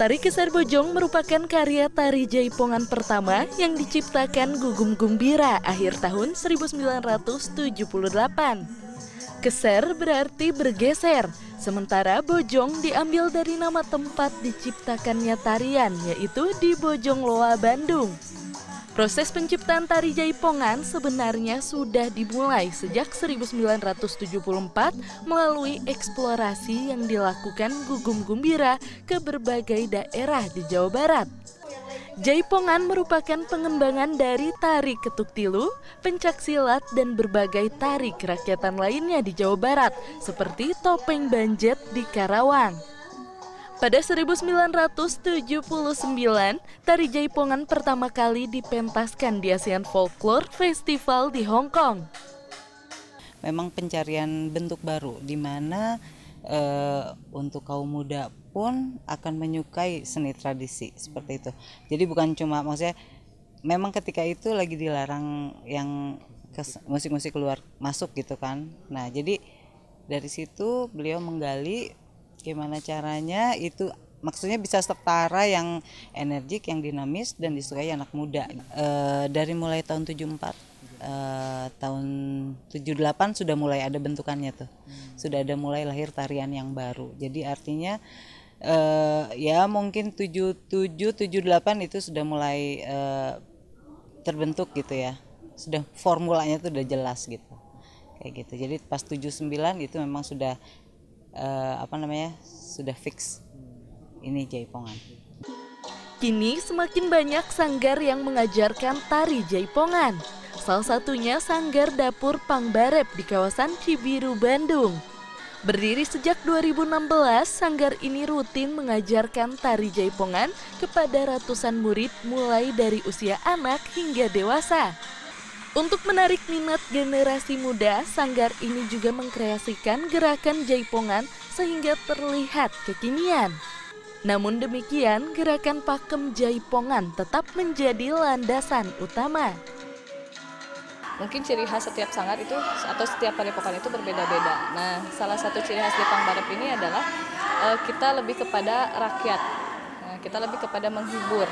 Tari Keser Bojong merupakan karya tari jaipongan pertama yang diciptakan Gugum Gumbira akhir tahun 1978. Keser berarti bergeser, sementara Bojong diambil dari nama tempat diciptakannya tarian, yaitu di Bojong Loa, Bandung. Proses penciptaan tari jaipongan sebenarnya sudah dimulai sejak 1974 melalui eksplorasi yang dilakukan Gugum Gumbira ke berbagai daerah di Jawa Barat. Jaipongan merupakan pengembangan dari tari ketuk tilu, pencak silat, dan berbagai tari kerakyatan lainnya di Jawa Barat, seperti topeng banjet di Karawang. Pada 1979, tari jaipongan pertama kali dipentaskan di ASEAN Folklore Festival di Hong Kong. Memang pencarian bentuk baru di mana uh, untuk kaum muda pun akan menyukai seni tradisi seperti itu. Jadi bukan cuma maksudnya memang ketika itu lagi dilarang yang musik-musik keluar masuk gitu kan. Nah, jadi dari situ beliau menggali gimana caranya? Itu maksudnya bisa setara yang energik yang dinamis dan disukai anak muda. E, dari mulai tahun 74 e, eh, tahun 78 sudah mulai ada bentukannya tuh. Hmm. sudah ada mulai lahir tarian yang baru. Jadi artinya e, ya mungkin 77 78 itu sudah mulai e, terbentuk gitu ya. Sudah formulanya tuh udah jelas gitu. Kayak gitu. Jadi pas 79 itu memang sudah uh, apa namanya sudah fix ini jaipongan. Kini semakin banyak sanggar yang mengajarkan tari jaipongan. Salah satunya Sanggar Dapur Pangbarep di kawasan Cibiru, Bandung. Berdiri sejak 2016, sanggar ini rutin mengajarkan tari jaipongan kepada ratusan murid mulai dari usia anak hingga dewasa. Untuk menarik minat generasi muda, sanggar ini juga mengkreasikan gerakan jaipongan sehingga terlihat kekinian. Namun demikian, gerakan pakem jaipongan tetap menjadi landasan utama. Mungkin ciri khas setiap sanggar itu atau setiap padepokan itu berbeda-beda. Nah, salah satu ciri khas di Pangbarep ini adalah uh, kita lebih kepada rakyat. Nah, kita lebih kepada menghibur.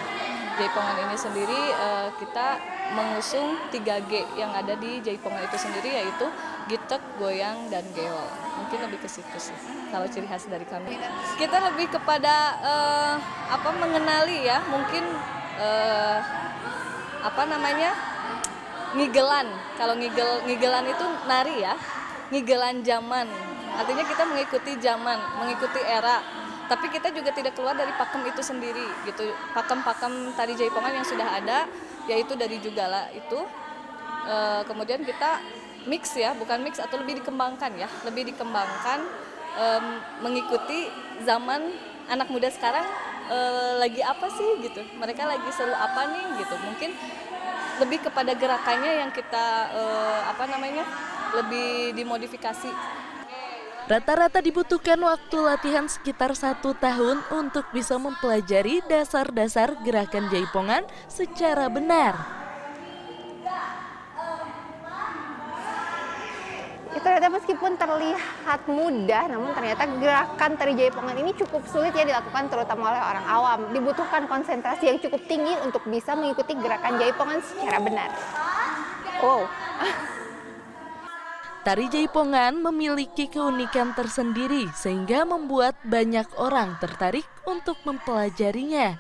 Jaipongan ini sendiri uh, kita mengusung 3G yang ada di Jaipongan itu sendiri yaitu gitek, goyang, dan geol. Mungkin lebih ke situ sih kalau ciri khas dari kami. Kita lebih kepada uh, apa mengenali ya, mungkin uh, apa namanya? ngigelan. Kalau ngigel ngigelan itu nari ya. Ngigelan zaman. Artinya kita mengikuti zaman, mengikuti era tapi kita juga tidak keluar dari pakem itu sendiri gitu. Pakem-pakem tari jaipongan yang sudah ada yaitu dari Jugala itu e, kemudian kita mix ya bukan mix atau lebih dikembangkan ya. Lebih dikembangkan e, mengikuti zaman anak muda sekarang e, lagi apa sih gitu. Mereka lagi seru apa nih gitu. Mungkin lebih kepada gerakannya yang kita e, apa namanya lebih dimodifikasi Rata-rata dibutuhkan waktu latihan sekitar satu tahun untuk bisa mempelajari dasar-dasar gerakan jaipongan secara benar. Ternyata meskipun terlihat mudah, namun ternyata gerakan tari jaipongan ini cukup sulit ya dilakukan terutama oleh orang awam. Dibutuhkan konsentrasi yang cukup tinggi untuk bisa mengikuti gerakan jaipongan secara benar. Wow. Tari Jaipongan memiliki keunikan tersendiri sehingga membuat banyak orang tertarik untuk mempelajarinya.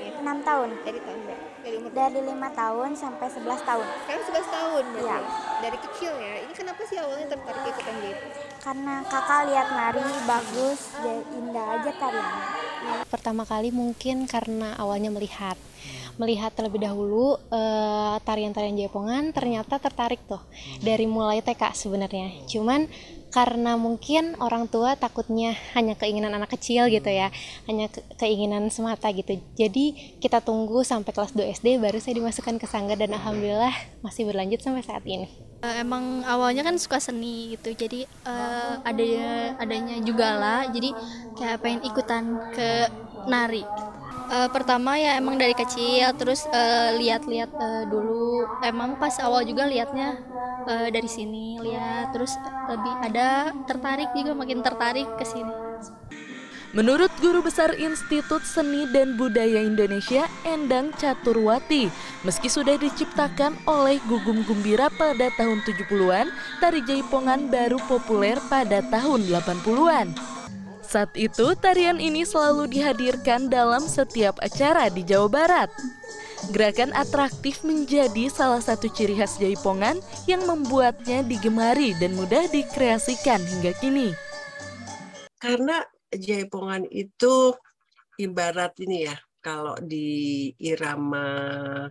6 tahun. Dari tahun Dari umur Dari 5 tahun sampai 11 tahun. Sekarang 11 tahun Iya. Dari kecil ya. Ini kenapa sih awalnya tertarik ikutan Jaipong? Karena kakak lihat nari bagus, indah aja tariannya. Pertama kali mungkin karena awalnya melihat melihat terlebih dahulu uh, tarian-tarian Jaipongan ternyata tertarik tuh dari mulai TK sebenarnya. Cuman karena mungkin orang tua takutnya hanya keinginan anak kecil gitu ya, hanya ke keinginan semata gitu. Jadi kita tunggu sampai kelas 2 SD baru saya dimasukkan ke sanggar dan alhamdulillah masih berlanjut sampai saat ini. Uh, emang awalnya kan suka seni gitu, jadi uh, adanya adanya juga lah, jadi kayak pengen ikutan ke nari uh, pertama ya emang dari kecil terus lihat-lihat uh, dulu emang pas awal juga liatnya uh, dari sini lihat terus lebih ada tertarik juga makin tertarik ke sini Menurut Guru Besar Institut Seni dan Budaya Indonesia, Endang Caturwati, meski sudah diciptakan oleh Gugum Gumbira pada tahun 70-an, tari jaipongan baru populer pada tahun 80-an. Saat itu, tarian ini selalu dihadirkan dalam setiap acara di Jawa Barat. Gerakan atraktif menjadi salah satu ciri khas jaipongan yang membuatnya digemari dan mudah dikreasikan hingga kini. Karena Jaipongan itu ibarat ini ya, kalau di irama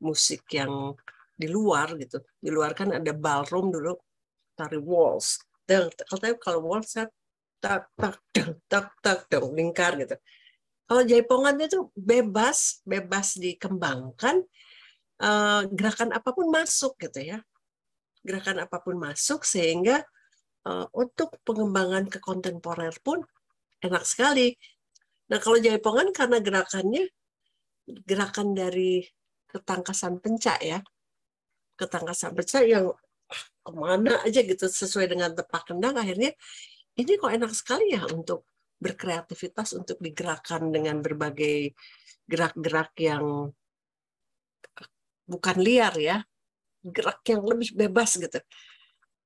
musik yang di luar gitu, di luar kan ada ballroom dulu, tari waltz. Dan kalau kalau waltz kan tak tak tak tak tak tak lingkar gitu. Kalau jaipongan itu bebas, bebas dikembangkan, uh, gerakan apa pun masuk gitu ya, gerakan apa pun masuk sehingga uh, untuk pengembangan ke kontemporer pun enak sekali. Nah kalau jaipongan karena gerakannya gerakan dari ketangkasan pencak ya, ketangkasan pencak yang ke mana aja gitu sesuai dengan tepak kendang akhirnya ini kok enak sekali ya untuk berkreativitas untuk digerakkan dengan berbagai gerak-gerak yang bukan liar ya gerak yang lebih bebas gitu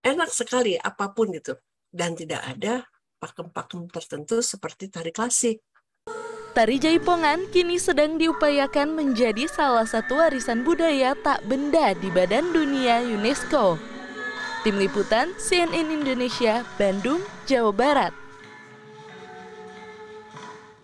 enak sekali apa pun gitu dan tidak ada pakem-pakem tertentu seperti tari klasik. Tari Jaipongan kini sedang diupayakan menjadi salah satu warisan budaya tak benda di Badan Dunia UNESCO. Tim Liputan CNN Indonesia, Bandung, Jawa Barat.